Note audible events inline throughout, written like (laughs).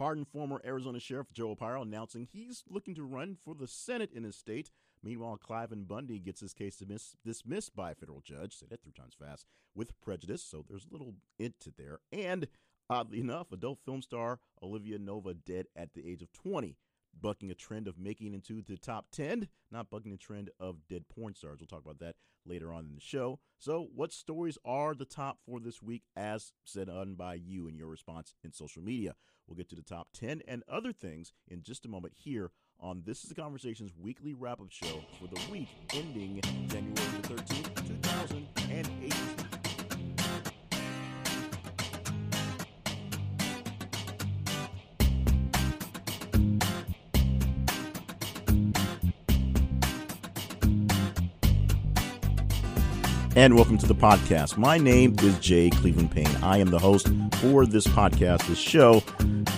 Pardon former Arizona Sheriff Joe Arpaio announcing he's looking to run for the Senate in his state. Meanwhile, Cliven Bundy gets his case dismiss, dismissed by a federal judge, say that three times fast, with prejudice, so there's a little into there. And oddly enough, adult film star Olivia Nova dead at the age of 20 bucking a trend of making into the top 10, not bucking a trend of dead porn stars. We'll talk about that later on in the show. So, what stories are the top for this week, as said on by you in your response in social media? We'll get to the top 10 and other things in just a moment here on This is the Conversations weekly wrap up show for the week ending January the 13th, 2018. And welcome to the podcast. My name is Jay Cleveland Payne. I am the host for this podcast, this show.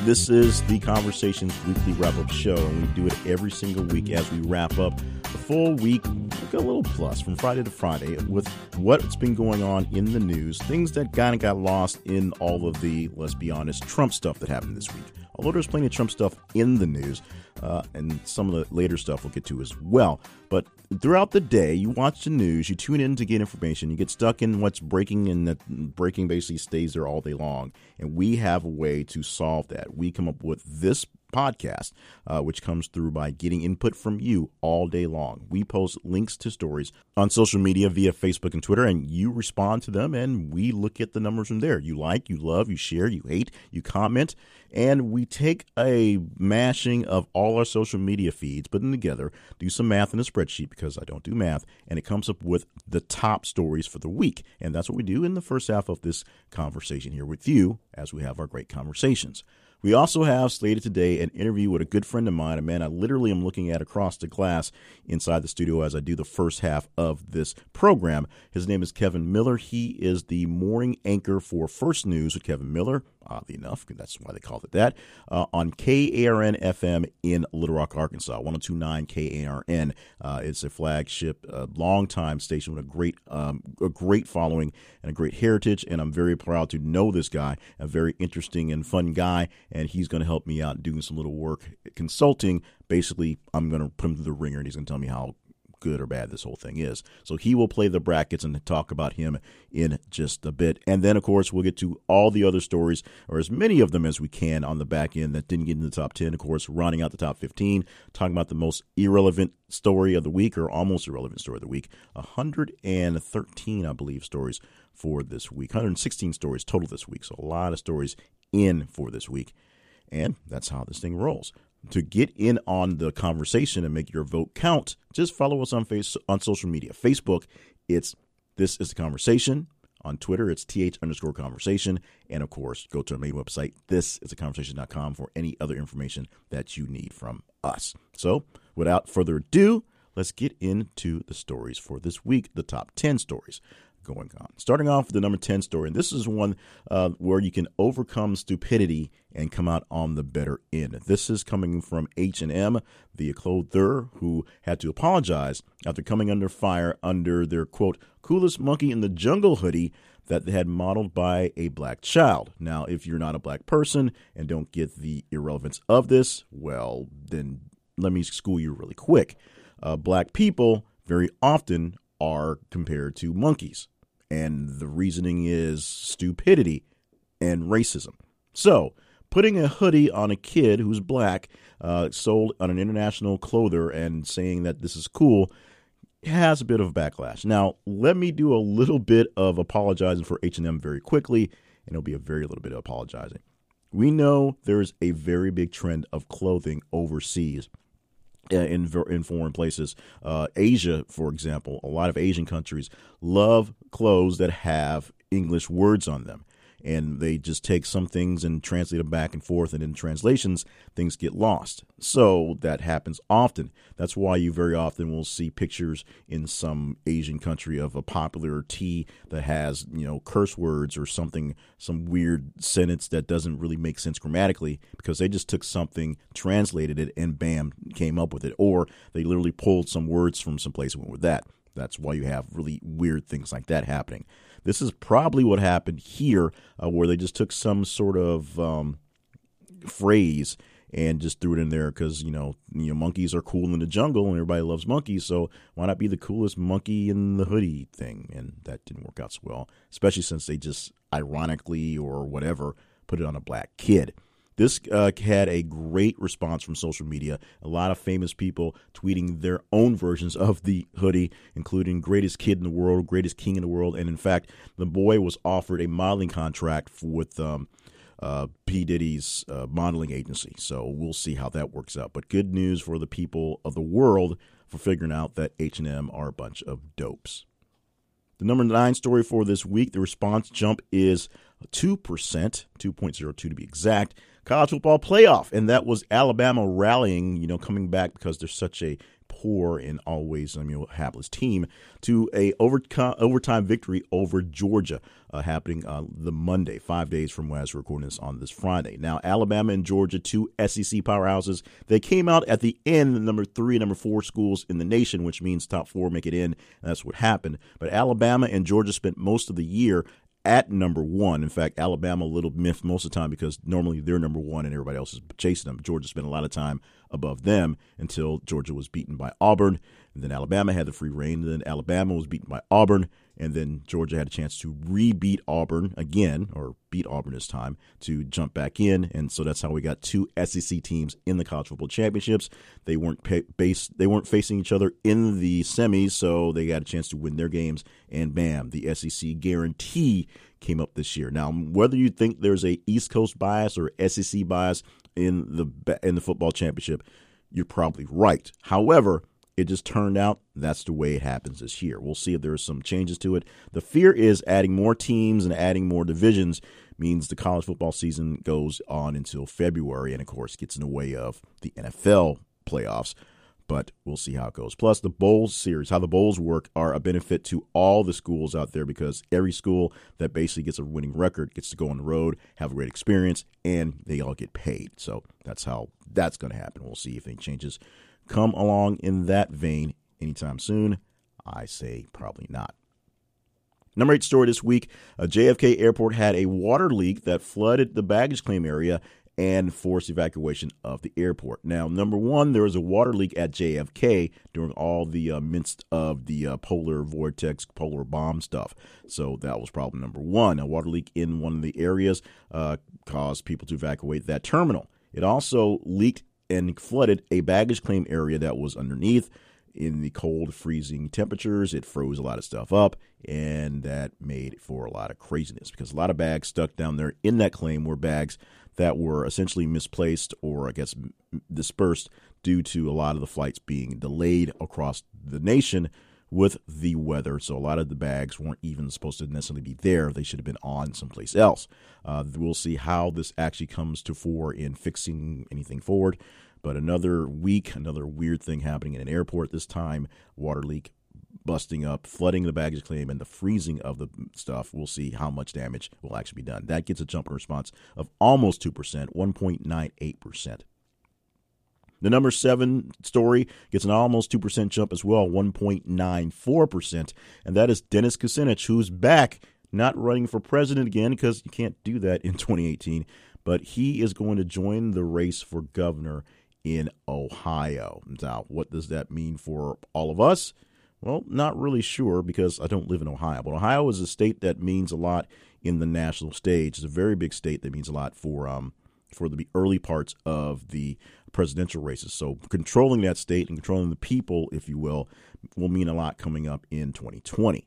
This is the Conversations Weekly Wrap Up Show, and we do it every single week as we wrap up the full week, a little plus from Friday to Friday, with what's been going on in the news, things that kind of got lost in all of the, let's be honest, Trump stuff that happened this week. Although there's plenty of Trump stuff in the news, uh, and some of the later stuff we'll get to as well. But throughout the day, you watch the news, you tune in to get information, you get stuck in what's breaking, and that breaking basically stays there all day long. And we have a way to solve that. We come up with this podcast, uh, which comes through by getting input from you all day long. We post links to stories on social media via Facebook and Twitter, and you respond to them, and we look at the numbers from there. You like, you love, you share, you hate, you comment, and we take a mashing of all our social media feeds, put them together, do some math in a spreadsheet because I don't do math, and it comes up with the top stories for the week. And that's what we do in the first half of this conversation here with you as we have our great conversations. We also have slated today an interview with a good friend of mine, a man I literally am looking at across the glass inside the studio as I do the first half of this program. His name is Kevin Miller. He is the morning anchor for First News with Kevin Miller oddly enough, that's why they called it that, uh, on KARN FM in Little Rock, Arkansas, 1029 KARN. Uh, it's a flagship, uh, long-time station with a great, um, a great following and a great heritage, and I'm very proud to know this guy, a very interesting and fun guy, and he's going to help me out doing some little work consulting. Basically, I'm going to put him through the ringer, and he's going to tell me how good or bad this whole thing is. So he will play the brackets and talk about him in just a bit. And then, of course, we'll get to all the other stories, or as many of them as we can on the back end that didn't get in the top 10. Of course, rounding out the top 15, talking about the most irrelevant story of the week, or almost irrelevant story of the week. 113, I believe, stories for this week. 116 stories total this week. So a lot of stories in for this week. And that's how this thing rolls to get in on the conversation and make your vote count, just follow us on face on social media. Facebook, it's this is the conversation. On Twitter, it's th underscore conversation. And of course, go to our main website, this is a conversation.com for any other information that you need from us. So without further ado, let's get into the stories for this week, the top 10 stories going on. Starting off with the number 10 story, and this is one uh, where you can overcome stupidity and come out on the better end. This is coming from H&M, the clothier who had to apologize after coming under fire under their, quote, coolest monkey in the jungle hoodie that they had modeled by a black child. Now, if you're not a black person and don't get the irrelevance of this, well, then let me school you really quick. Uh, black people very often are compared to monkeys. And the reasoning is stupidity and racism. So, putting a hoodie on a kid who's black, uh, sold on an international clother, and saying that this is cool has a bit of backlash. Now, let me do a little bit of apologizing for H&M very quickly, and it'll be a very little bit of apologizing. We know there's a very big trend of clothing overseas in in foreign places. Uh, Asia, for example, a lot of Asian countries love clothes that have English words on them and they just take some things and translate them back and forth and in translations things get lost. So that happens often. That's why you very often will see pictures in some asian country of a popular tea that has you know curse words or something some weird sentence that doesn't really make sense grammatically because they just took something translated it and bam came up with it. Or they literally pulled some words from some place and went with that. That's why you have really weird things like that happening this is probably what happened here, uh, where they just took some sort of um, phrase and just threw it in there because you know you know monkeys are cool in the jungle and everybody loves monkeys so why not be the coolest monkey in the hoodie thing? And that didn't work out so well especially since they just ironically or whatever put it on a black kid this uh, had a great response from social media. A lot of famous people tweeting their own versions of the hoodie, including greatest kid in the world, greatest king in the world, and in fact, the boy was offered a modeling contract with um, uh, P Diddy's uh, modeling agency. So we'll see how that works out. But good news for the people of the world for figuring out that H and M are a bunch of dopes. The number nine story for this week, the response jump is 2%, 2.02 to be exact. College football playoff, and that was Alabama rallying, you know, coming back because they're such a poor and always I mean hapless team to a overtime victory over Georgia, uh, happening on the Monday, five days from when I was recording this on this Friday. Now Alabama and Georgia, two SEC powerhouses, they came out at the end, the number three, number four schools in the nation, which means top four make it in. that's what happened. But Alabama and Georgia spent most of the year at number one. In fact, Alabama a little myth most of the time because normally they're number one and everybody else is chasing them. Georgia spent a lot of time above them until Georgia was beaten by Auburn. And then Alabama had the free reign. And then Alabama was beaten by Auburn. And then Georgia had a chance to re-beat Auburn again, or beat Auburn this time, to jump back in. And so that's how we got two SEC teams in the college football championships. They weren't pay- based, they weren't facing each other in the semis, so they got a chance to win their games. And bam, the SEC guarantee came up this year. Now, whether you think there's a East Coast bias or SEC bias in the in the football championship, you're probably right. However, it just turned out that's the way it happens this year. We'll see if there are some changes to it. The fear is adding more teams and adding more divisions means the college football season goes on until February and, of course, gets in the way of the NFL playoffs. But we'll see how it goes. Plus, the bowls series, how the bowls work, are a benefit to all the schools out there because every school that basically gets a winning record gets to go on the road, have a great experience, and they all get paid. So that's how that's going to happen. We'll see if any changes come along in that vein anytime soon? I say probably not. Number eight story this week a JFK airport had a water leak that flooded the baggage claim area and forced evacuation of the airport. Now, number one, there was a water leak at JFK during all the uh, midst of the uh, polar vortex, polar bomb stuff. So that was problem number one. A water leak in one of the areas uh, caused people to evacuate that terminal. It also leaked and flooded a baggage claim area that was underneath in the cold, freezing temperatures. It froze a lot of stuff up, and that made for a lot of craziness because a lot of bags stuck down there in that claim were bags that were essentially misplaced or, I guess, dispersed due to a lot of the flights being delayed across the nation with the weather. So a lot of the bags weren't even supposed to necessarily be there. They should have been on someplace else. Uh, we'll see how this actually comes to fore in fixing anything forward. But another week, another weird thing happening in an airport this time, water leak busting up, flooding the baggage claim, and the freezing of the stuff. We'll see how much damage will actually be done. That gets a jump in response of almost 2%, 1.98%. The number seven story gets an almost 2% jump as well, 1.94%. And that is Dennis Kucinich, who's back, not running for president again because you can't do that in 2018. But he is going to join the race for governor in Ohio. Now, what does that mean for all of us? Well, not really sure because I don't live in Ohio. But Ohio is a state that means a lot in the national stage. It's a very big state that means a lot for um, for the early parts of the presidential races. So controlling that state and controlling the people, if you will, will mean a lot coming up in 2020.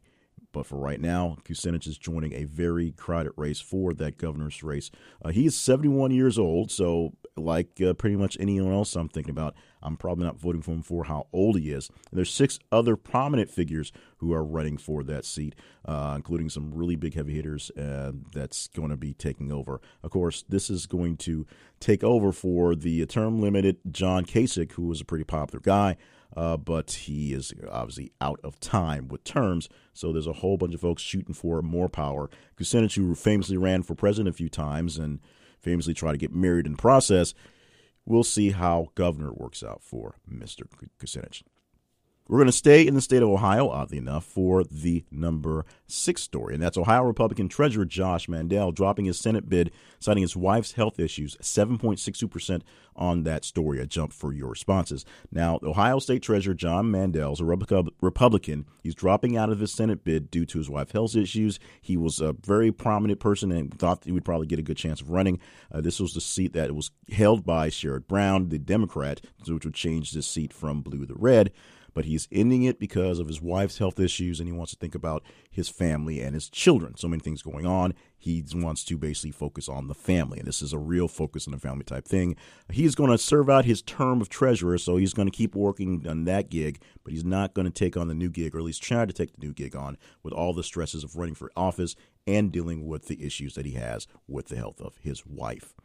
But for right now, Kucinich is joining a very crowded race for that governor's race. Uh, he is 71 years old, so like uh, pretty much anyone else I'm thinking about, I'm probably not voting for him for how old he is. And there's six other prominent figures who are running for that seat, uh, including some really big heavy hitters uh, that's going to be taking over. Of course, this is going to take over for the term limited John Kasich, who was a pretty popular guy uh, but he is obviously out of time with terms. So there's a whole bunch of folks shooting for more power. Kucinich, who famously ran for president a few times and famously tried to get married in the process, we'll see how governor works out for Mr. Kucinich. We're going to stay in the state of Ohio, oddly enough, for the number six story. And that's Ohio Republican Treasurer Josh Mandel dropping his Senate bid, citing his wife's health issues, 7.62% on that story. A jump for your responses. Now, Ohio State Treasurer John Mandel is a Republican. He's dropping out of his Senate bid due to his wife's health issues. He was a very prominent person and thought he would probably get a good chance of running. Uh, this was the seat that was held by Sherrod Brown, the Democrat, which would change this seat from blue to red but he's ending it because of his wife's health issues and he wants to think about his family and his children. So many things going on. He wants to basically focus on the family, and this is a real focus on the family type thing. He's going to serve out his term of treasurer, so he's going to keep working on that gig, but he's not going to take on the new gig, or at least try to take the new gig on with all the stresses of running for office and dealing with the issues that he has with the health of his wife.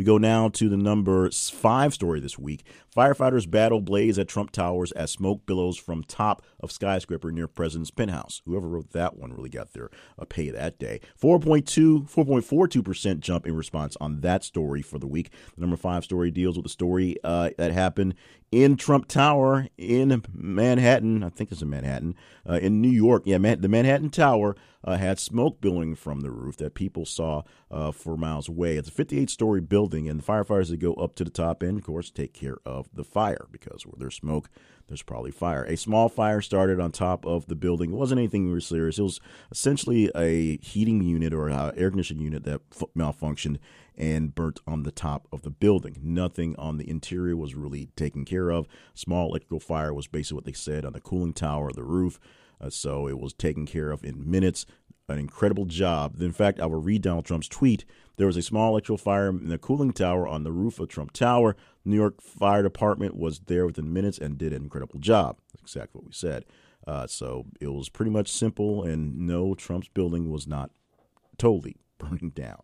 We go now to the number five story this week. Firefighters battle blaze at Trump Towers as smoke billows from top of skyscraper near President's penthouse. Whoever wrote that one really got their uh, pay that day. 4.2, 4.42% jump in response on that story for the week. The number five story deals with the story uh, that happened in Trump Tower in Manhattan. I think it's in Manhattan, uh, in New York. Yeah, Man- the Manhattan Tower uh, had smoke billowing from the roof that people saw uh, for miles away. It's a 58 story building, and the firefighters that go up to the top end, of course, take care of the fire because where there's smoke, there's probably fire. A small fire started on top of the building. It wasn't anything really serious. It was essentially a heating unit or an air conditioning unit that malfunctioned and burnt on the top of the building. Nothing on the interior was really taken care of. Small electrical fire was basically what they said on the cooling tower or the roof. Uh, so it was taken care of in minutes. An incredible job. In fact, I will read Donald Trump's tweet. There was a small electrical fire in the cooling tower on the roof of Trump Tower. New York Fire Department was there within minutes and did an incredible job. Exactly what we said. Uh, so it was pretty much simple, and no, Trump's building was not totally (laughs) burning down.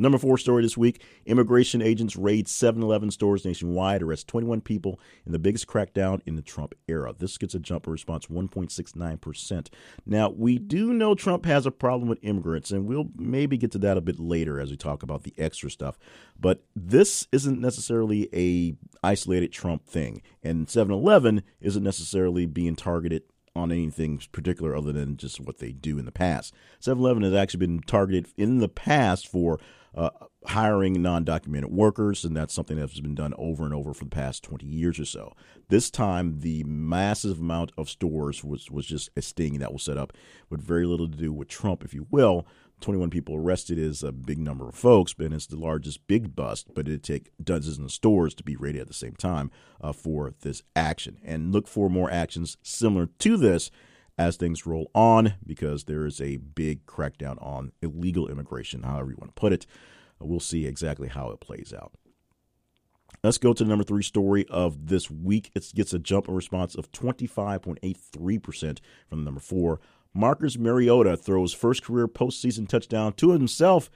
Number four story this week immigration agents raid 7 Eleven stores nationwide, arrest 21 people in the biggest crackdown in the Trump era. This gets a jumper response 1.69%. Now, we do know Trump has a problem with immigrants, and we'll maybe get to that a bit later as we talk about the extra stuff. But this isn't necessarily a isolated Trump thing, and 7 Eleven isn't necessarily being targeted on anything particular other than just what they do in the past. 7 Eleven has actually been targeted in the past for uh, hiring non documented workers, and that's something that's been done over and over for the past 20 years or so. This time, the massive amount of stores was, was just a sting that was set up with very little to do with Trump, if you will. 21 people arrested is a big number of folks, but it's the largest big bust. But it'd take dozens of stores to be raided at the same time uh, for this action. And look for more actions similar to this as things roll on because there is a big crackdown on illegal immigration, however you want to put it. We'll see exactly how it plays out. Let's go to the number three story of this week. It gets a jump in response of 25.83% from the number four. Marcus Mariota throws first career postseason touchdown to himself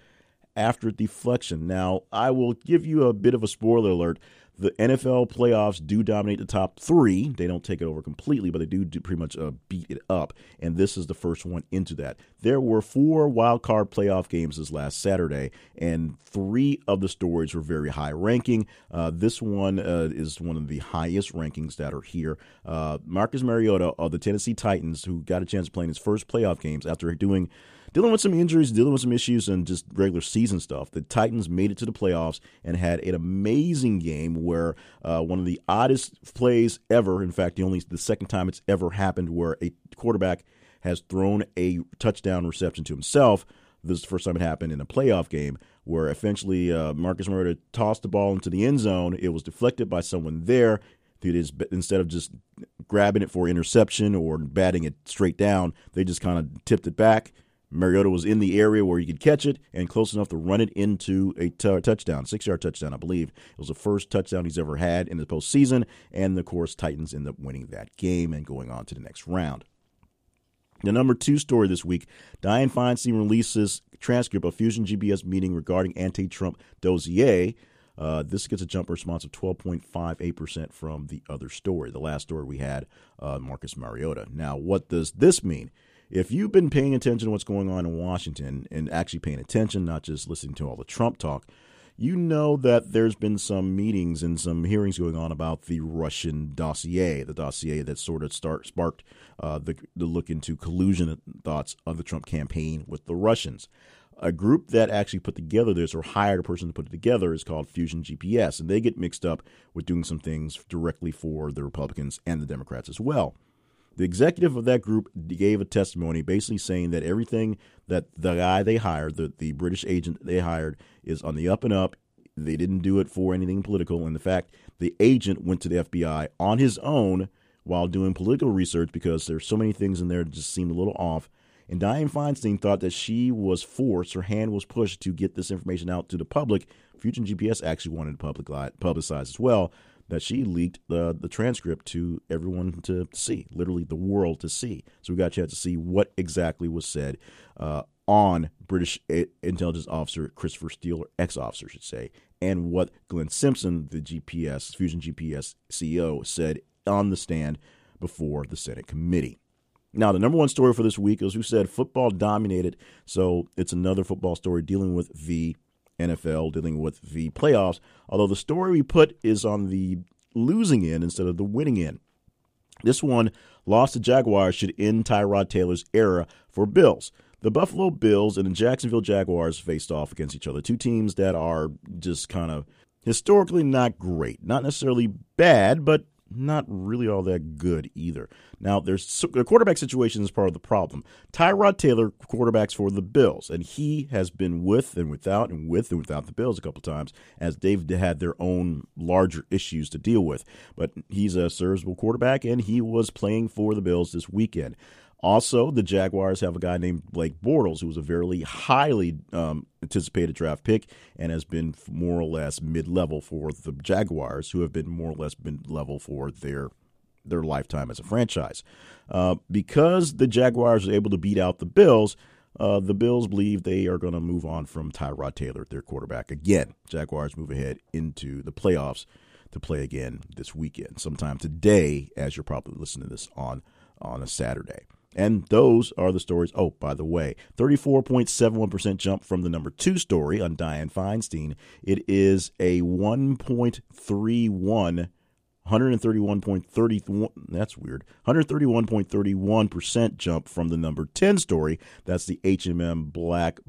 after deflection. Now, I will give you a bit of a spoiler alert the NFL playoffs do dominate the top three. They don't take it over completely, but they do, do pretty much uh, beat it up. And this is the first one into that. There were four wild card playoff games this last Saturday, and three of the stories were very high ranking. Uh, this one uh, is one of the highest rankings that are here. Uh, Marcus Mariota of the Tennessee Titans, who got a chance to play in his first playoff games after doing dealing with some injuries, dealing with some issues, and just regular season stuff. The Titans made it to the playoffs and had an amazing game where uh, one of the oddest plays ever, in fact, the only the second time it's ever happened, where a quarterback has thrown a touchdown reception to himself. This is the first time it happened in a playoff game where eventually uh, Marcus Mariota tossed the ball into the end zone. It was deflected by someone there. It is instead of just grabbing it for interception or batting it straight down, they just kind of tipped it back Mariota was in the area where he could catch it and close enough to run it into a t- touchdown, six yard touchdown, I believe. It was the first touchdown he's ever had in the postseason. And of course, Titans end up winning that game and going on to the next round. The number two story this week Dianne Feinstein releases transcript of Fusion GPS meeting regarding anti Trump dossier. Uh, this gets a jump response of 12.58% from the other story, the last story we had, uh, Marcus Mariota. Now, what does this mean? If you've been paying attention to what's going on in Washington and actually paying attention, not just listening to all the Trump talk, you know that there's been some meetings and some hearings going on about the Russian dossier, the dossier that sort of start, sparked uh, the, the look into collusion thoughts of the Trump campaign with the Russians. A group that actually put together this or hired a person to put it together is called Fusion GPS, and they get mixed up with doing some things directly for the Republicans and the Democrats as well. The executive of that group gave a testimony basically saying that everything that the guy they hired, the, the British agent they hired, is on the up and up. They didn't do it for anything political. And the fact the agent went to the FBI on his own while doing political research because there's so many things in there that just seemed a little off. And Dianne Feinstein thought that she was forced, her hand was pushed to get this information out to the public. Fusion GPS actually wanted to publicize as well that she leaked the the transcript to everyone to see, literally the world to see. So we got a chance to see what exactly was said uh, on British intelligence officer Christopher Steele, or ex officer, should say, and what Glenn Simpson, the GPS Fusion GPS CEO, said on the stand before the Senate committee. Now, the number one story for this week, as we said, football dominated. So it's another football story dealing with the NFL dealing with the playoffs, although the story we put is on the losing end instead of the winning end. This one, lost to Jaguars, should end Tyrod Taylor's era for Bills. The Buffalo Bills and the Jacksonville Jaguars faced off against each other. Two teams that are just kind of historically not great. Not necessarily bad, but not really all that good either. Now, there's the quarterback situation is part of the problem. Tyrod Taylor quarterbacks for the Bills, and he has been with and without and with and without the Bills a couple times as they've had their own larger issues to deal with. But he's a serviceable quarterback, and he was playing for the Bills this weekend. Also, the Jaguars have a guy named Blake Bortles, who was a very highly um, anticipated draft pick and has been more or less mid-level for the Jaguars, who have been more or less mid-level for their their lifetime as a franchise. Uh, because the Jaguars are able to beat out the Bills, uh, the Bills believe they are going to move on from Tyrod Taylor, their quarterback. Again, Jaguars move ahead into the playoffs to play again this weekend, sometime today, as you're probably listening to this on on a Saturday. And those are the stories. Oh, by the way, 34.71% jump from the number two story on Dianne Feinstein. It is a 1.31 131.31 that's weird 131.31% jump from the number 10 story that's the HMM black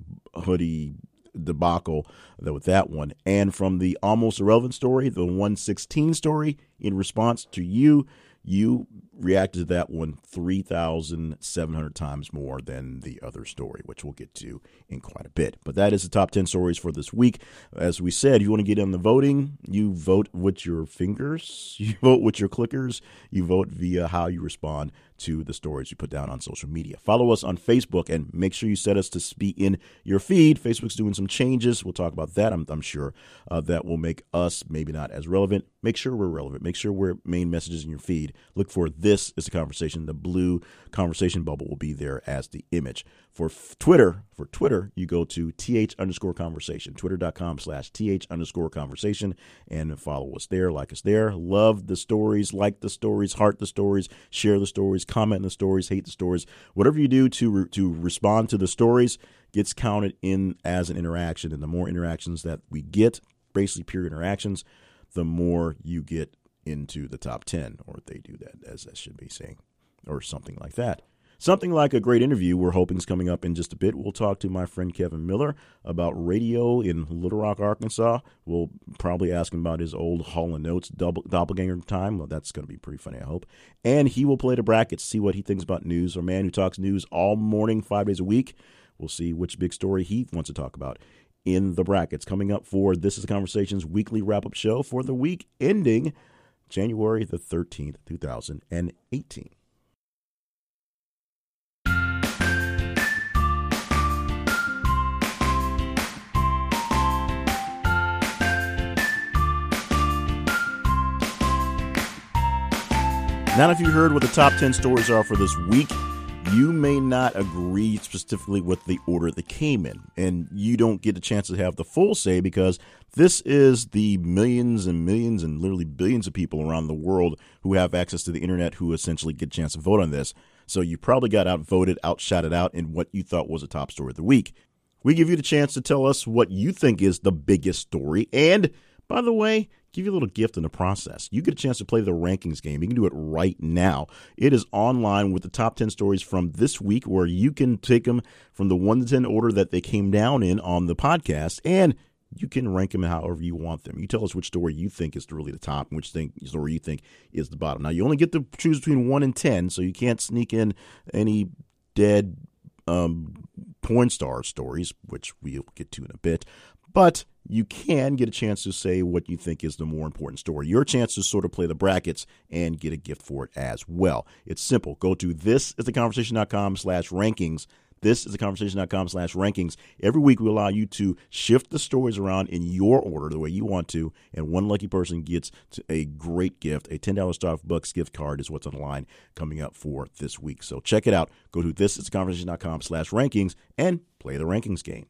hoodie debacle with that one and from the almost irrelevant story the 116 story in response to you you reacted to that one 3,700 times more than the other story, which we'll get to in quite a bit. But that is the top 10 stories for this week. As we said, you want to get in the voting, you vote with your fingers, (laughs) you vote with your clickers, you vote via how you respond to the stories you put down on social media. Follow us on Facebook and make sure you set us to be in your feed. Facebook's doing some changes. We'll talk about that, I'm, I'm sure. Uh, that will make us maybe not as relevant. Make sure we're relevant. Make sure we're main messages in your feed. Look for this is the conversation. The blue conversation bubble will be there as the image. For f- Twitter, for Twitter, you go to th underscore conversation, twitter.com slash th underscore conversation, and follow us there, like us there. Love the stories, like the stories, heart the stories, share the stories, comment the stories, hate the stories. Whatever you do to re- to respond to the stories gets counted in as an interaction, and the more interactions that we get, basically pure interactions, the more you get into the top 10, or they do that, as I should be saying, or something like that. Something like a great interview we're hoping is coming up in just a bit. We'll talk to my friend Kevin Miller about radio in Little Rock, Arkansas. We'll probably ask him about his old Hall and Oates double, doppelganger time. Well, that's going to be pretty funny, I hope. And he will play the brackets, see what he thinks about news. A man who talks news all morning, five days a week. We'll see which big story he wants to talk about in the brackets. Coming up for This is Conversations weekly wrap up show for the week ending January the 13th, 2018. Now, if you heard what the top 10 stories are for this week, you may not agree specifically with the order that came in, and you don't get a chance to have the full say because this is the millions and millions and literally billions of people around the world who have access to the internet who essentially get a chance to vote on this. So you probably got outvoted, outshouted out in what you thought was a top story of the week. we give you the chance to tell us what you think is the biggest story. And by the way, give you a little gift in the process. You get a chance to play the rankings game. You can do it right now. It is online with the top 10 stories from this week where you can take them from the 1 to 10 order that they came down in on the podcast and you can rank them however you want them. You tell us which story you think is really the top and which thing, story you think is the bottom. Now, you only get to choose between 1 and 10, so you can't sneak in any dead um, porn star stories, which we'll get to in a bit. But you can get a chance to say what you think is the more important story. Your chance to sort of play the brackets and get a gift for it as well. It's simple. Go to thisistheconversation.com slash rankings. This is the conversation.com slash rankings. Every week we allow you to shift the stories around in your order the way you want to, and one lucky person gets a great gift. A $10 Starbucks gift card is what's on the line coming up for this week. So check it out. Go to thisistheconversation.com slash rankings and play the rankings game.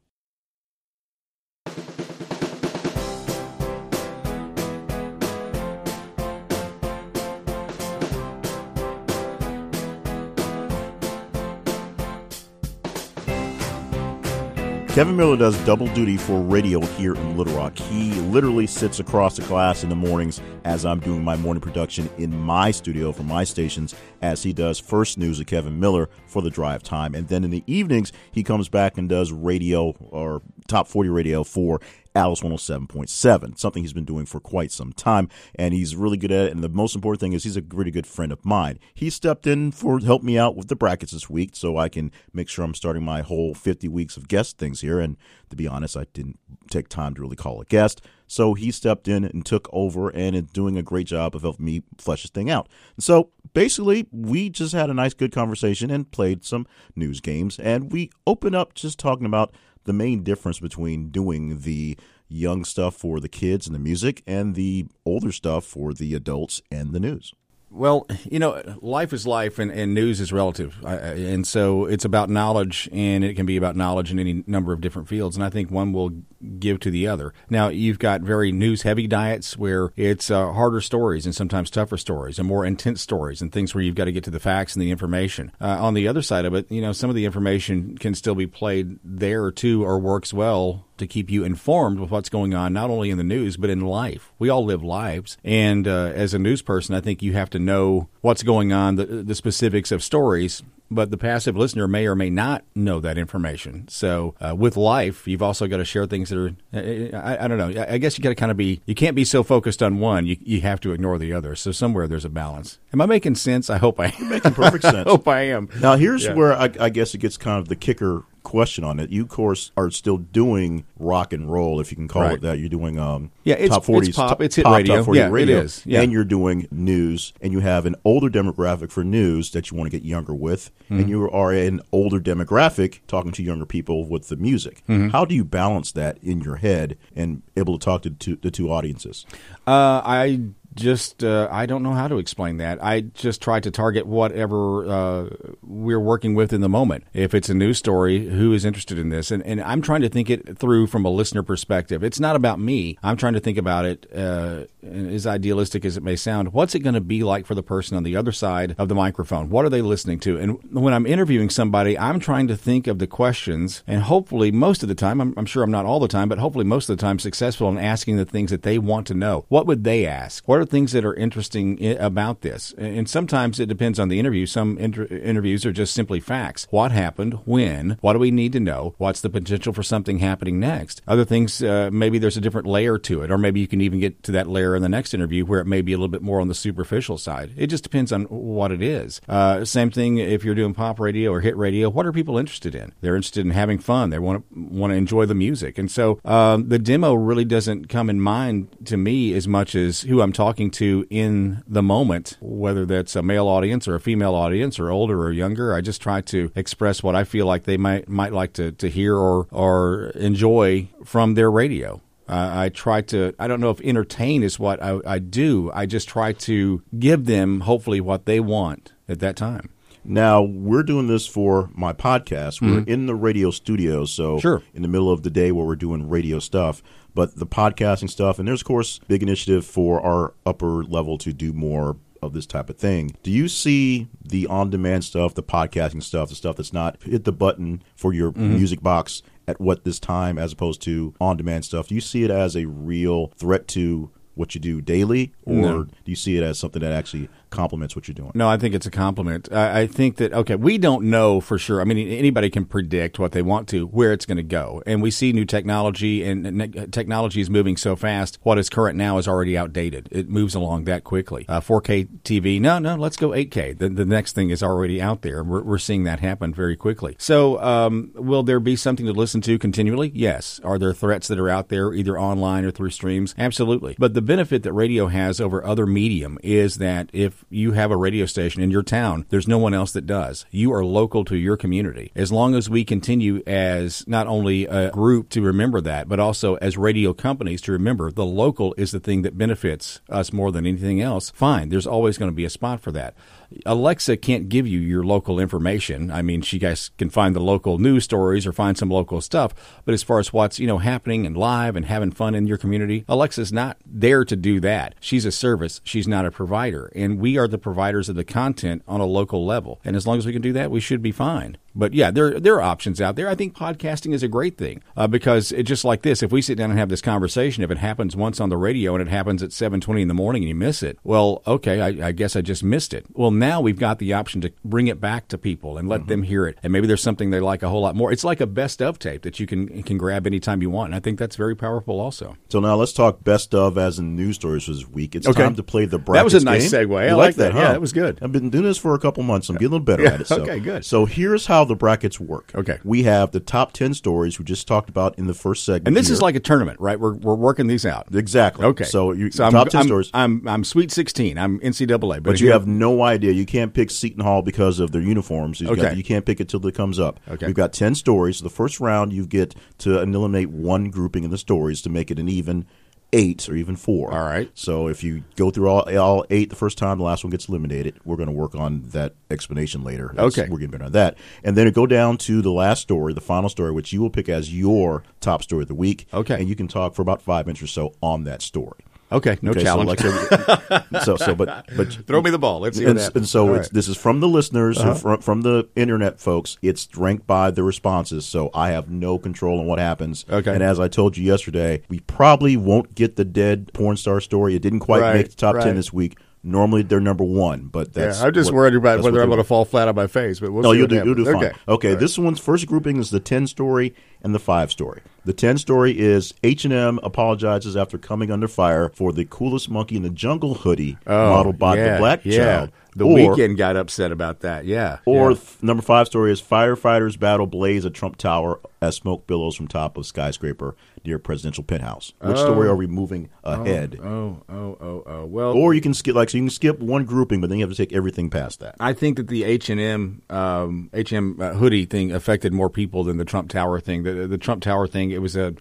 Kevin Miller does double duty for radio here in Little Rock. He literally sits across the glass in the mornings as I'm doing my morning production in my studio for my stations, as he does first news of Kevin Miller for the drive time. And then in the evenings, he comes back and does radio or top 40 radio for Alice 107.7, something he's been doing for quite some time, and he's really good at it. And the most important thing is he's a really good friend of mine. He stepped in for help me out with the brackets this week so I can make sure I'm starting my whole 50 weeks of guest things here. And to be honest, I didn't take time to really call a guest. So he stepped in and took over and is doing a great job of helping me flesh this thing out. And so basically, we just had a nice, good conversation and played some news games. And we opened up just talking about the main difference between doing the young stuff for the kids and the music and the older stuff for the adults and the news. Well, you know, life is life and, and news is relative. and so it's about knowledge, and it can be about knowledge in any number of different fields. And I think one will give to the other. Now, you've got very news heavy diets where it's uh, harder stories and sometimes tougher stories and more intense stories and things where you've got to get to the facts and the information. Uh, on the other side of it, you know, some of the information can still be played there too or works well to keep you informed with what's going on, not only in the news, but in life. We all live lives. And uh, as a news person, I think you have to know what's going on, the, the specifics of stories, but the passive listener may or may not know that information. So uh, with life, you've also got to share things that are, uh, I, I don't know, I guess you got to kind of be, you can't be so focused on one, you, you have to ignore the other. So somewhere there's a balance. Am I making sense? I hope I am. You're making perfect (laughs) sense. I hope I am. Now, here's yeah. where I, I guess it gets kind of the kicker question on it. You, of course, are still doing rock and roll, if you can call right. it that. You're doing um, yeah, it's, top 40s, it's pop, it's hit pop, radio. yeah, radio. it is. Yeah. And you're doing news, and you have an older demographic for news that you want to get younger with, mm-hmm. and you are an older demographic talking to younger people with the music. Mm-hmm. How do you balance that in your head and able to talk to two, the two audiences? Uh, I just uh, I don't know how to explain that. I just try to target whatever uh, we're working with in the moment. If it's a news story, who is interested in this? And, and I'm trying to think it through from a listener perspective. It's not about me. I'm trying to think about it uh, as idealistic as it may sound. What's it going to be like for the person on the other side of the microphone? What are they listening to? And when I'm interviewing somebody, I'm trying to think of the questions, and hopefully most of the time, I'm, I'm sure I'm not all the time, but hopefully most of the time, successful in asking the things that they want to know. What would they ask? What are things that are interesting about this. And sometimes it depends on the interview. Some inter- interviews are just simply facts. What happened? When? What do we need to know? What's the potential for something happening next? Other things, uh, maybe there's a different layer to it, or maybe you can even get to that layer in the next interview where it may be a little bit more on the superficial side. It just depends on what it is. Uh, same thing if you're doing pop radio or hit radio. What are people interested in? They're interested in having fun. They want to want to enjoy the music, and so um, the demo really doesn't come in mind to me as much as who I'm talking talking to in the moment, whether that's a male audience or a female audience or older or younger. I just try to express what I feel like they might might like to, to hear or or enjoy from their radio. Uh, I try to, I don't know if entertain is what I, I do. I just try to give them, hopefully, what they want at that time. Now we're doing this for my podcast. We're mm-hmm. in the radio studio, so sure. in the middle of the day where we're doing radio stuff but the podcasting stuff, and there's of course big initiative for our upper level to do more of this type of thing. Do you see the on-demand stuff, the podcasting stuff, the stuff that's not hit the button for your mm-hmm. music box at what this time as opposed to on demand stuff? Do you see it as a real threat to what you do daily, or No. do you see it as something that actually complements what you're doing? No, I think it's a compliment. I, I think that okay, we don't know for sure. I mean, anybody can predict what they want to, where it's going to go, and we see new technology, and, technology is moving so fast. What is current now is already outdated. It moves along that quickly. Uh, 4K TV, no, no, let's go 8K. The, the next thing is already out there. We're, we're seeing that happen very quickly. So, um, will there be something to listen to continually? Yes. Are there threats that are out there, either online or through streams? Absolutely. But the benefit that radio has over other medium is that if you have a radio station in your town, there's no one else that does. You are local to your community. As long as we continue as not only a group to remember that, but also as radio companies to remember the local is the thing that benefits us more than anything else, fine. There's always going to be a spot for that. Alexa can't give you your local information. I mean, she guys can find the local news stories or find some local stuff. But as far as what's you know happening and live and having fun in your community, Alexa's not there to do that. She's a service. She's not a provider, and we are the providers of the content on a local level. And as long as we can do that, we should be fine. But yeah, there there are options out there. I think podcasting is a great thing uh, because it just like this. If we sit down and have this conversation, if it happens once on the radio and it happens at seven twenty in the morning and you miss it, well, okay, I, I guess I just missed it. Well, now we've got the option to bring it back to people and let them hear it, and maybe there's something they like a whole lot more. It's like a best of tape that you can can grab anytime you want, and I think that's very powerful. Also, So now let's talk best of as in news stories for this week. It's Okay. time to play the That was a nice game. segue. I You like that. huh? Yeah, that was good. I've been doing this for a couple months. I'm getting a little better Yeah, at it. So. okay, good. So here's how the brackets work. Okay. We have the top ten stories we just talked about in the first segment. and this here. is like a tournament, right? We're we're working these out. exactly Okay, So you I'm, top 10 I'm, stories. I'm I'm Sweet Sixteen. I'm NCAA, but, But you have no idea. You can't pick Seton Hall because of their uniforms. You, Okay. got, you can't pick it till it comes up. Okay. We've got 10 stories. The first round, you get to eliminate one grouping in the stories to make it an even eight or even four. All right. So if you go through all, all eight the first time, the last one gets eliminated. We're going to work on that explanation later. That's- Okay. We're getting better on that. And then it go down to the last story, the final story, which you will pick as your top story of the week. Okay. And you can talk for about five minutes or so on that story. Okay. No Okay, challenge. So, like, (laughs) so, so, but, but Throw me the ball. Let's see and, and so it's, right. Uh-huh. this is from the listeners, or from, from the internet folks. It's ranked by the responses, so I have no control on what happens. Okay. And as I told you yesterday, we probably won't get the dead porn star story. It didn't quite Right, make the top right. ten this week. Normally they're number one, but that's yeah, I'm just what- worried about whether I'm going to fall flat on my face. But we'll no, you'll do, you'll do fine. Okay. Okay, this one's first grouping is the ten story and the five story. The ten story is H and M apologizes after coming under fire for the coolest monkey in the jungle hoodie Oh, modeled by yeah, the black yeah. child. The or, Weeknd got upset about that. Yeah. Or yeah. th- number five story is firefighters battle blaze at Trump Tower as smoke billows from top of skyscraper near presidential penthouse. Which story are we moving ahead? oh, oh, oh, oh. Well, Or you can skip like so you can skip one grouping, but then you have to take everything past that. I think that the H and M um, H M uh, hoodie thing affected more people than the Trump Tower thing. The, the Trump Tower thing, it was a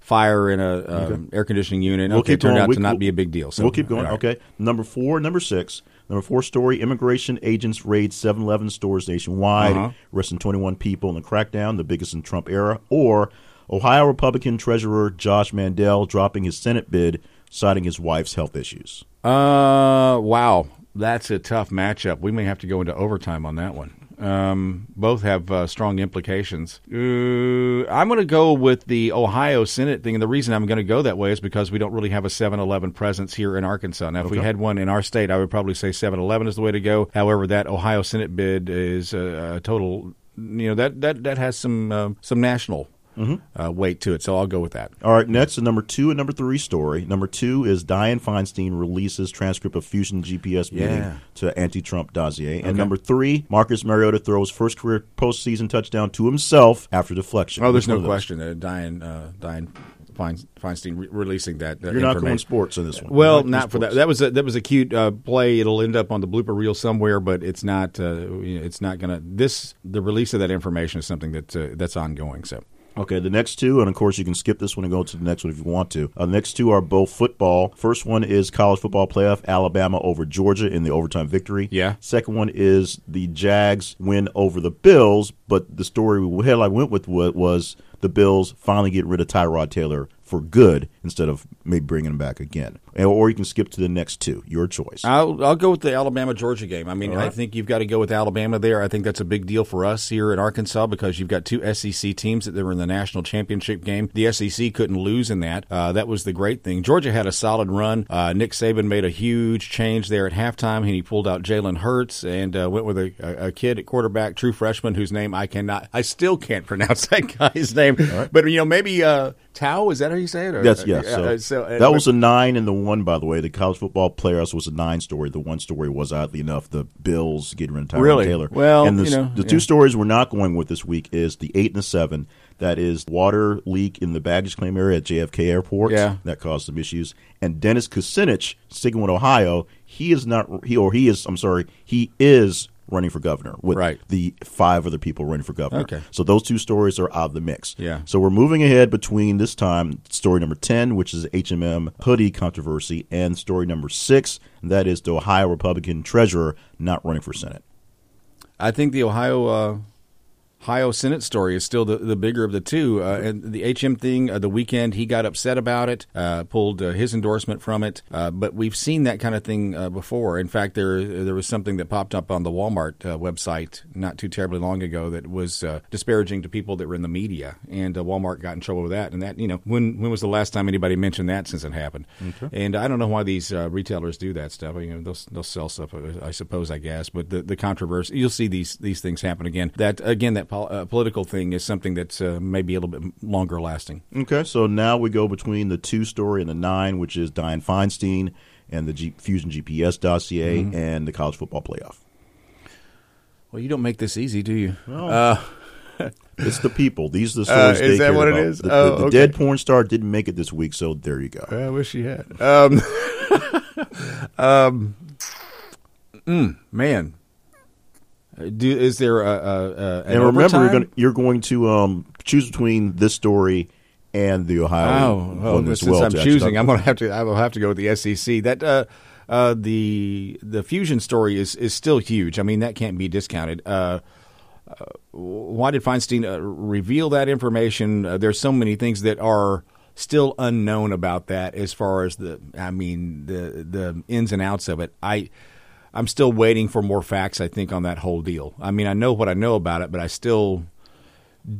fire in a um, air conditioning unit. We'll okay, keep it turned going. out We- to not we'll- be a big deal. So we'll keep going. right. Okay. Number four, number six. Number four story: Immigration agents raid 7-Eleven stores nationwide, Uh-huh. arresting twenty-one people in the crackdown, the biggest in Trump era. Or Ohio Republican Treasurer Josh Mandel dropping his Senate bid, citing his wife's health issues. Uh, wow, that's a tough matchup. We may have to go into overtime on that one. Um, both have uh, strong implications. Uh, I'm going to go with the Ohio Senate thing, and the reason I'm going to go that way is because we don't really have a 7-Eleven presence here in Arkansas. Now, if we had one in our state, I would probably say 7-Eleven is the way to go. However, that Ohio Senate bid is a, a total. You know that that that has some uh, some national uh, weight to it, so I'll go with that. All right, next, the number two and number three story. Number two is Dianne Feinstein releases transcript of Fusion GPS meeting Yeah. to anti-Trump dossier. And number three, Marcus Mariota throws first career postseason touchdown to himself after deflection. Oh, there's no question that Dianne uh, Dianne Feinstein re- releasing that. that You're not going sports in this one. Well, You're not for that. That was a, that was a cute uh, play. It'll end up on the blooper reel somewhere, but it's not. Uh, it's not going to. This the release of that information is something that uh, that's ongoing. So Okay, the next two, and of course you can skip this one and go to the next one if you want to. Uh, the next two are both football. First one is college football playoff, Alabama over Georgia in the overtime victory. Yeah. Second one is the Jags win over the Bills, but the story we headline went with was the Bills finally get rid of Tyrod Taylor for good instead of maybe bringing them back again. Or you can skip to the next two. Your choice. I'll, I'll go with the Alabama Georgia game. I mean, right. I think you've got to go with Alabama there. I think that's a big deal for us here in Arkansas because you've got two SEC teams that were in the national championship game. The SEC couldn't lose in that. Uh, that was the great thing. Georgia had a solid run. Uh, Nick Saban made a huge change there at halftime, and he pulled out Jalen Hurts and uh, went with a, a, kid at quarterback, true freshman, whose name I cannot, I still can't (laughs) pronounce that guy's name. Right. But you know, maybe uh, Tua is that how you say it? Or, yes, yes. So, uh, so that was a nine and the one, by the way. The college football playoffs was a nine story. The one story was oddly enough the Bills getting rid of Tyrod really? Taylor. Well, and the, you know, the two stories we're not going with this week is the eight and the seven. That is water leak in the baggage claim area at JFK Airport. Yeah. that caused some issues. And Dennis Kucinich, sticking with Ohio, he is not he or he is. I'm sorry, he is running for governor with right. the five other people running for governor. Okay. So those two stories are out of the mix. Yeah. So we're moving ahead between this time story number 10, which is HMM hoodie controversy, and story number 6, that is the Ohio Republican treasurer not running for Senate. I think the Ohio uh, Ohio Senate story is still the, the bigger of the two. Uh, and the HM thing, uh, the Weeknd, he got upset about it, uh, pulled uh, his endorsement from it. Uh, but we've seen that kind of thing uh, before. In fact, there there was something that popped up on the Walmart website not too terribly long ago that was disparaging to people that were in the media, and Walmart got in trouble with that. And that, you know, when when was the last time anybody mentioned that since it happened? Okay. And I don't know why these retailers do that stuff. You know, they'll they'll sell stuff, I suppose, I guess. But the the controversy, you'll see these these things happen again. That again, that uh, political thing is something that's uh, maybe a little bit longer lasting. Okay, so now we go between the two story and the nine, which is Dianne Feinstein and the G- Fusion GPS dossier mm-hmm. and the college football playoff. Well, you don't make this easy, do you? Uh, (laughs) it's the people. These are the uh, stories. Uh, is that what about. it is? The, oh, the, the okay. dead porn star didn't make it this week, so there you go. I wish he had. Um, (laughs) um, mm, man, do, is there a, a, a and remember you're going, you're going to um, choose between this story and the Ohio oh, oh one since well. I'm choosing, I'm going to have to I will have to go with the SEC. That uh, uh, the the fusion story is is still huge. I mean that can't be discounted. Uh, uh why did Feinstein uh, reveal that information? Uh, there's so many things that are still unknown about that as far as the I mean the the ins and outs of it. I I'm still waiting for more facts. I think on that whole deal. I mean, I know what I know about it, but I still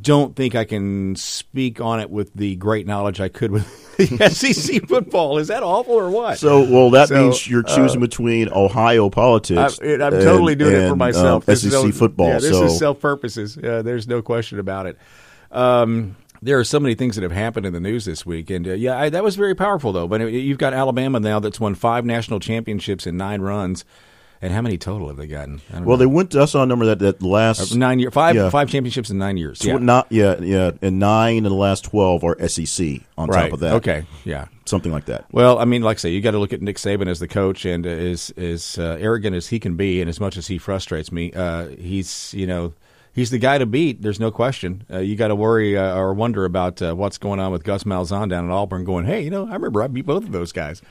don't think I can speak on it with the great knowledge I could with (laughs) SEC football. Is that awful or what? So, well, that so, means you're choosing uh, between Ohio politics. I, am totally doing and, it for myself. Um, SEC football. Yeah, this so. is self purposes. Yeah, there's no question about it. Um, there are so many things that have happened in the news this week, and uh, yeah, I, that was very powerful though. But you've got Alabama now that's won five national championships in nine runs. And how many total have they gotten? Well, know. they went. I saw a number that that last uh, nine year five yeah. five championships in nine years. Yeah. not yeah yeah, and nine in the last twelve are SEC on right. top of that. Okay, yeah, something like that. Well, I mean, like I say, you got to look at Nick Saban as the coach, and as as uh, arrogant as he can be, and as much as he frustrates me, uh, he's you know he's the guy to beat. There's no question. Uh, you got to worry uh, or wonder about uh, what's going on with Gus Malzahn down at Auburn. Going, hey, you know, I remember I beat both of those guys.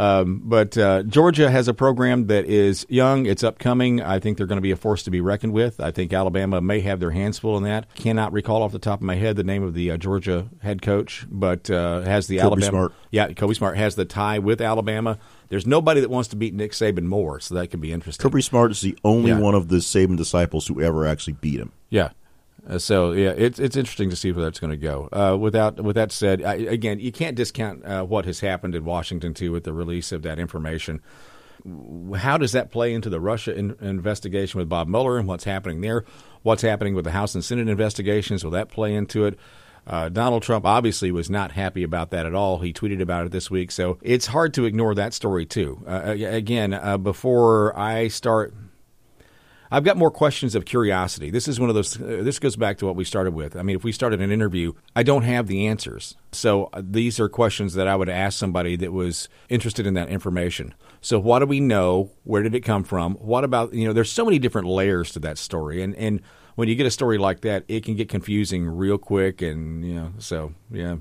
Um, but uh, Georgia has a program that is young. It's upcoming. I think they're going to be a force to be reckoned with. I think Alabama may have their hands full in that. Cannot recall off the top of my head the name of the uh, Georgia head coach, but uh, has the Kirby Alabama. Smart. Yeah, Kirby Smart has the tie with Alabama. There's nobody that wants to beat Nick Saban more, so that could be interesting. Kirby Smart is the only yeah. one of the Saban disciples who ever actually beat him. Yeah. Uh, so yeah, it's it's interesting to see where that's going to go. Uh, without with that said, I, again, you can't discount uh, what has happened in Washington too with the release of that information. How does that play into the Russia in, investigation with Bob Mueller and what's happening there? What's happening with the House and Senate investigations? Will that play into it? Uh, Donald Trump obviously was not happy about that at all. He tweeted about it this week, so it's hard to ignore that story too. Uh, again, uh, before I start I've got more questions of curiosity. This is one of those. Uh, this goes back to what we started with. I mean, if we started an interview, I don't have the answers. So uh, these are questions that I would ask somebody that was interested in that information. So what do we know? Where did it come from? What about you know? There's so many different layers to that story, and and when you get a story like that, it can get confusing real quick, and you know. So yeah.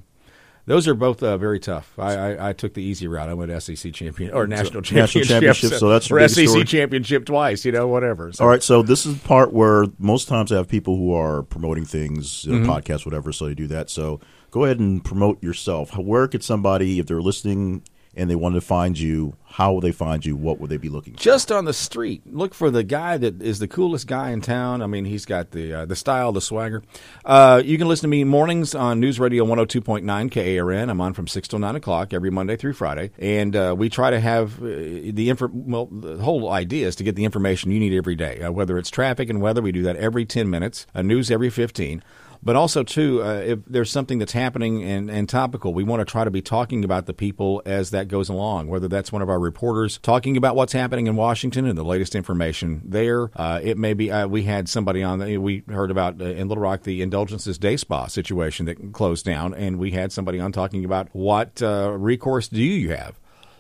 Those are both uh, very tough. I, I, I, took the easy route. I went SEC champion or national championship. National championship. So, that's (laughs) or SEC story. championship twice. You know, whatever. So. All right. So this is part where most times I have people who are promoting things, uh, mm-hmm. podcasts, whatever. So they do that. So go ahead and promote yourself. Where could somebody, if they're listening and they wanted to find you, how would they find you? What would they be looking for? Just on the street. Look for the guy that is the coolest guy in town. I mean, he's got the uh, the style, the swagger. Uh, you can listen to me mornings on News Radio 102.9 KARN. I'm on from 6 till 9 o'clock every Monday through Friday. And uh, we try to have uh, the info. Well, the whole idea is to get the information you need every day, uh, whether it's traffic and weather. We do that every 10 minutes, a news every 15 but also too uh, if there's something that's happening and, and topical we want to try to be talking about the people as that goes along whether that's one of our reporters talking about what's happening in washington and the latest information there. Uh, it may be uh, we had somebody on the, we heard about uh, in little rock the indulgences day spa situation that closed down and we had somebody on talking about what uh, recourse do you have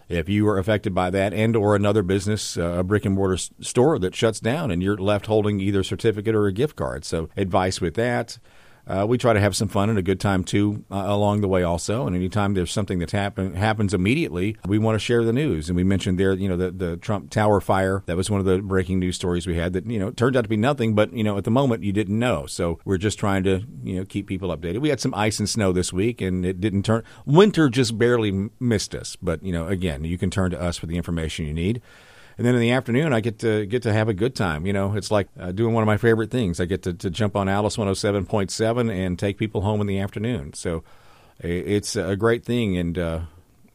if you are affected by that and or another business uh, a brick and mortar store that shuts down and you're left holding either a certificate or a gift card. So advice with that uh, we try to have some fun and a good time too uh, along the way also. And anytime there's something that happen, happens immediately, we want to share the news. And we mentioned there, you know, the, the Trump Tower fire. That was one of the breaking news stories we had that, you know, turned out to be nothing, but, you know, at the moment you didn't know. So we're just trying to, you know, keep people updated. We had some ice and snow this week and it didn't turn, winter just barely missed us. But, you know, again, you can turn to us for the information you need and then in the afternoon I get to get to have a good time. You know, it's like uh, doing one of my favorite things. I get to, to jump on Alice 107.7 and take people home in the afternoon. So it's a great thing, and uh,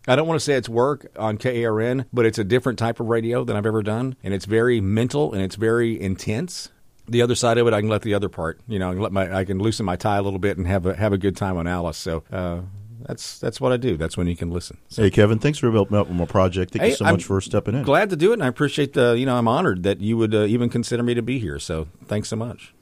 I don't want to say it's work on KARN, but it's a different type of radio than I've ever done, and it's very mental and it's very intense. The other side of it, I can let the other part. You know, I can let my I can loosen my tie a little bit and have a have a good time on Alice. So. Uh, that's that's what I do. That's when you can listen. So. Hey, Kevin, thanks for helping out with my project. Thank hey, you so I'm much for stepping in. Glad to do it, and I appreciate the. You know, I'm honored that you would uh, even consider me to be here. So, thanks so much.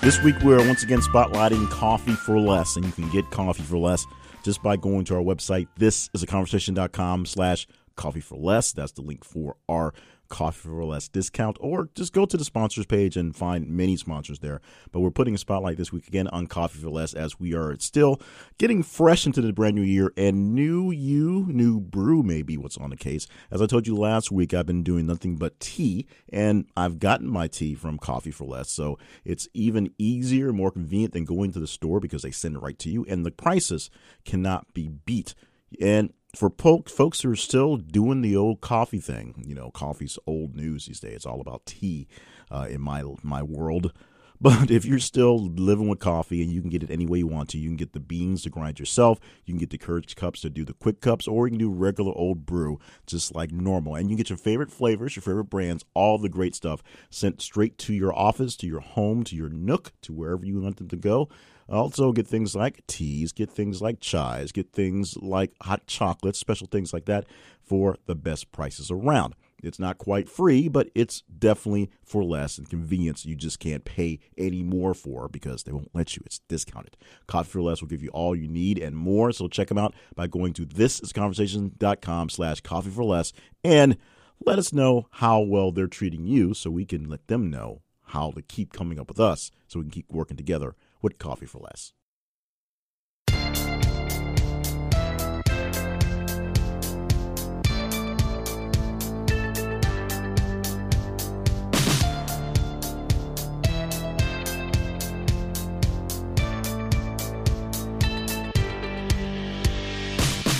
This week, we're once again spotlighting coffee for less, and you can get coffee for less just by going to our website. This is a conversation.com slash coffee for less. That's the link for our coffee for less discount or just go to the sponsors page and find many sponsors there. But we're putting a spotlight this week again on coffee for less as we are still getting fresh into the brand new year and new you new brew may be what's on the case. As i told you last week i've been doing nothing but tea and i've gotten my tea from coffee for less. So it's even easier more convenient than going to the store because they send it right to you and the prices cannot be beat. And for folks who are still doing the old coffee thing, you know, coffee's old news these days. It's all about tea uh, in my my world. (laughs) But if you're still living with coffee and you can get it any way you want to, you can get the beans to grind yourself, you can get the Keurig cups to do the quick cups, or you can do regular old brew just like normal. And you can get your favorite flavors, your favorite brands, all the great stuff sent straight to your office, to your home, to your nook, to wherever you want them to go. Also, get things like teas, get things like chais, get things like hot chocolates, special things like that for the best prices around. It's not quite free, but it's definitely for less and convenience you just can't pay any more for because they won't let you. It's discounted. Coffee for Less will give you all you need and more. So check them out by going to thisisconversation.com slash coffee for less and let us know how well they're treating you so we can let them know how to keep coming up with us so we can keep working together with Coffee for Less.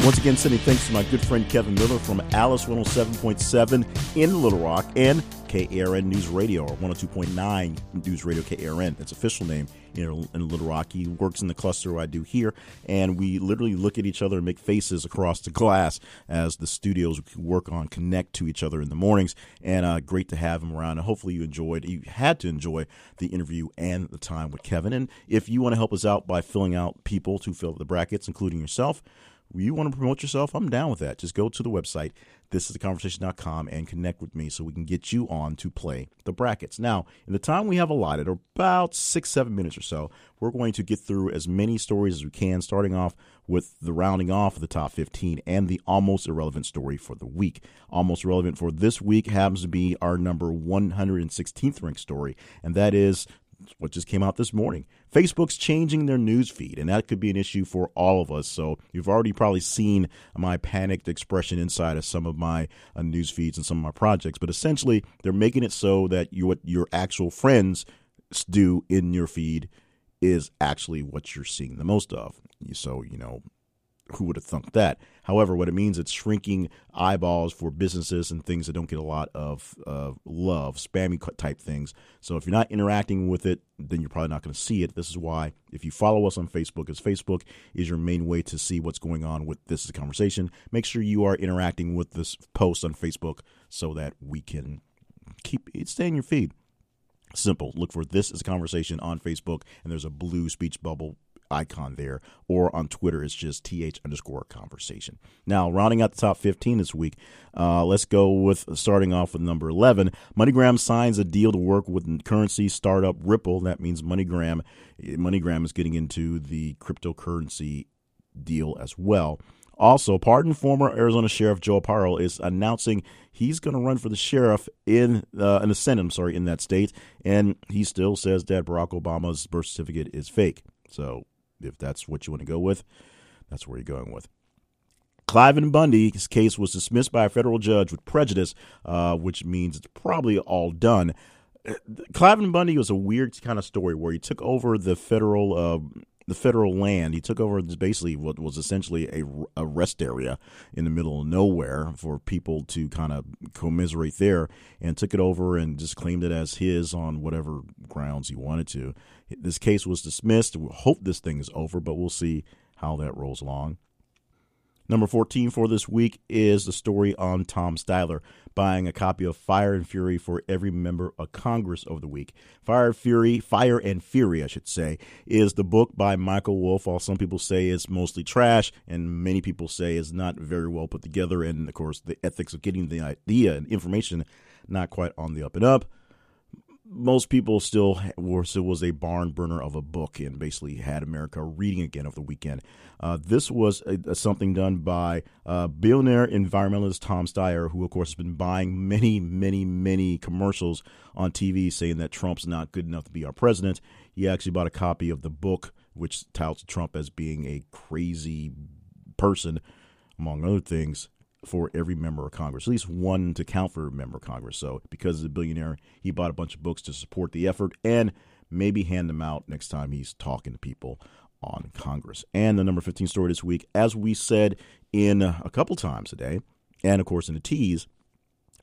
Once again, sending thanks to my good friend Kevin Miller from Alice 107.7 in Little Rock and KARN News Radio, or 102.9 News Radio KARN. That's official name in, in Little Rock. He works in the cluster I do here, and we literally look at each other and make faces across the glass as the studios we work on connect to each other in the mornings. And uh, great to have him around. And hopefully you enjoyed, you had to enjoy the interview and the time with Kevin. And if you want to help us out by filling out people to fill the brackets, including yourself, you want to promote yourself, I'm down with that. Just go to the website, thisistheconversation.com, and connect with me so we can get you on to play the brackets. Now, in the time we have allotted, about six, seven minutes or so, we're going to get through as many stories as we can, starting off with the rounding off of the top 15 and the almost irrelevant story for the week. Almost irrelevant for this week happens to be our number 116th ranked story, and that is what just came out this morning. Facebook's changing their news feed, and that could be an issue for all of us. So you've already probably seen my panicked expression inside of some of my uh, news feeds and some of my projects. But essentially, they're making it so that you, what your actual friends do in your feed is actually what you're seeing the most of. So you know who would have thunk that? However, what it means it's shrinking eyeballs for businesses and things that don't get a lot of uh, love, spammy type things. So if you're not interacting with it, then you're probably not going to see it. This is why if you follow us on Facebook, as Facebook is your main way to see what's going on with this conversation. Make sure you are interacting with this post on Facebook so that we can keep it stay in your feed. Simple. Look for this is a conversation on Facebook, and there's a blue speech bubble icon there, or on Twitter, it's just th underscore conversation. Now, rounding out the top 15 this week, uh, let's go with starting off with number 11. MoneyGram signs a deal to work with currency startup Ripple. That means MoneyGram, MoneyGram is getting into the cryptocurrency deal as well. Also, pardon former Arizona Sheriff Joe Arpaio is announcing he's going to run for the sheriff in uh, in the Senate. I'm sorry, in that state, and he still says that Barack Obama's birth certificate is fake. So if that's what you want to go with, that's where you're going with. Cliven Bundy's case was dismissed by a federal judge with prejudice, uh, which means it's probably all done. Cliven Bundy was a weird kind of story where he took over the federal uh, the federal land. He took over basically what was essentially a, a rest area in the middle of nowhere for people to kind of commiserate there, and took it over and just claimed it as his on whatever grounds he wanted to. This case was dismissed. We hope this thing is over, but we'll see how that rolls along. Number 14 for this week is the story on Tom Steyer buying a copy of Fire and Fury for every member of Congress over the week. Fire and Fury, Fire and Fury, I should say, is the book by Michael Wolff. All some people say is mostly trash, and many people say is not very well put together. And of course, the ethics of getting the idea and information not quite on the up and up most people still were still was a barn burner of a book and basically had America reading again over the weekend. Uh, this was a, a, something done by uh, billionaire environmentalist Tom Steyer, who of course has been buying many, many, many commercials on TV saying that Trump's not good enough to be our president. He actually bought a copy of the book, which touts Trump as being a crazy person, among other things for every member of Congress, at least one to count for a member of Congress. So, because he's a billionaire, he bought a bunch of books to support the effort and maybe hand them out next time he's talking to people on Congress. And the number 15 story this week, as we said in a couple times today, and of course in the tease,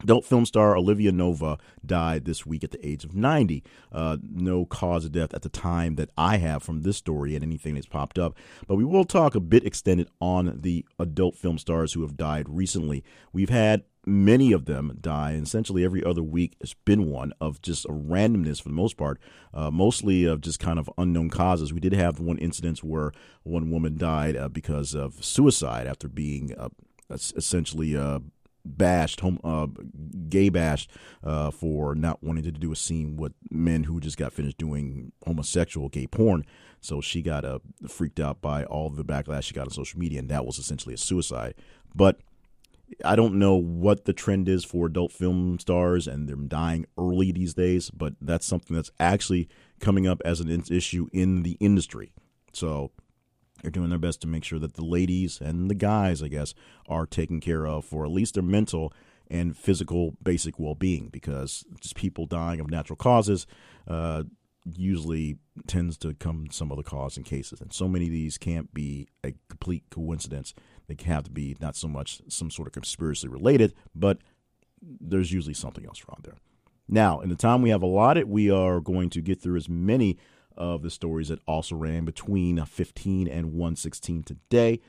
Adult film star Olivia Nova died this week at the age of 90. Uh, no cause of death at the time that I have from this story and anything that's popped up. But we will talk a bit extended on the adult film stars who have died recently. We've had many of them die. And essentially, every other week has been one of just a randomness for the most part, uh, mostly of just kind of unknown causes. We did have one incident where one woman died uh, because of suicide after being uh, essentially uh, bashed, home, uh, gay bashed uh, for not wanting to do a scene with men who just got finished doing homosexual gay porn. So she got uh, freaked out by all the backlash she got on social media, and that was essentially a suicide. But I don't know what the trend is for adult film stars and them dying early these days, but that's something that's actually coming up as an issue in the industry. So they're doing their best to make sure that the ladies and the guys, I guess, are taken care of for at least their mental and physical basic well being because just people dying of natural causes uh, usually tends to come some other cause in cases. And so many of these can't be a complete coincidence. They have to be not so much some sort of conspiracy related, but there's usually something else wrong there. Now, in the time we have allotted, we are going to get through as many of the stories that also ran between 15 and 116 today.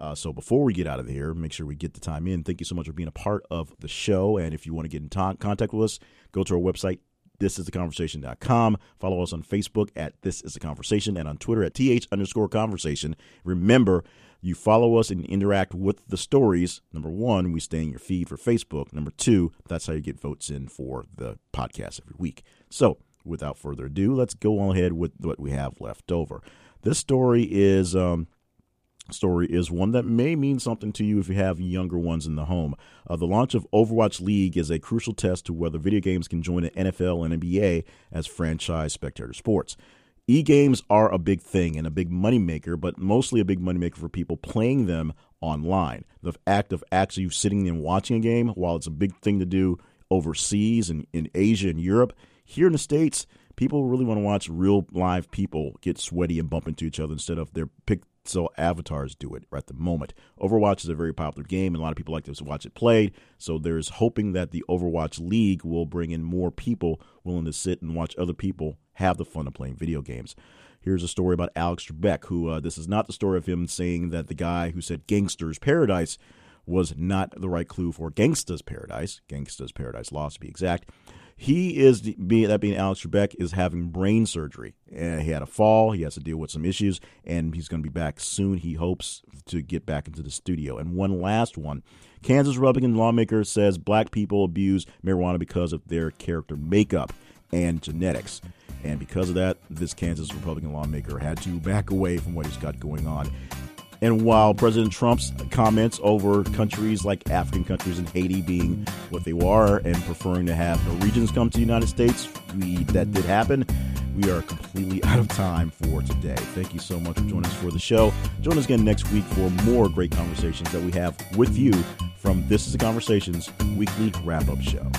Uh, so before we get out of here, make sure we get the time in. Thank you so much for being a part of the show. And if you want to get in t- contact with us, go to our website, thisistheconversation.com. Follow us on Facebook at This Is a Conversation and on Twitter at TH underscore conversation. Remember, you follow us and interact with the stories. Number one, we stay in your feed for Facebook. Number two, that's how you get votes in for the podcast every week. So without further ado, let's go on ahead with what we have left over. This story is um, story is one that may mean something to you if you have younger ones in the home. Uh, the launch of Overwatch League is a crucial test to whether video games can join the NFL and NBA as franchise spectator sports. E games are a big thing and a big moneymaker, but mostly a big moneymaker for people playing them online. The act of actually sitting and watching a game, while it's a big thing to do overseas and in Asia and Europe, here in the States, people really want to watch real live people get sweaty and bump into each other instead of their pixel avatars do it at the moment. Overwatch is a very popular game, and a lot of people like to watch it played. So there's hoping that the Overwatch League will bring in more people willing to sit and watch other people have the fun of playing video games. Here's a story about Alex Trebek, who uh, this is not the story of him saying that the guy who said Gangster's Paradise was not the right clue for Gangsta's Paradise. Gangsta's Paradise Lost, to be exact. He is being that being Alex Trebek is having brain surgery. Uh, he had a fall. He has to deal with some issues, and he's going to be back soon. He hopes to get back into the studio. And one last one: Kansas Republican lawmaker says black people abuse marijuana because of their character makeup and genetics. And because of that, this Kansas Republican lawmaker had to back away from what he's got going on. And while President Trump's comments over countries like African countries and Haiti being what they are and preferring to have Norwegians come to the United States, we, that did happen. We are completely (laughs) out of time for today. Thank you so much for joining us for the show. Join us again next week for more great conversations that we have with you from This is the Conversations weekly wrap up show.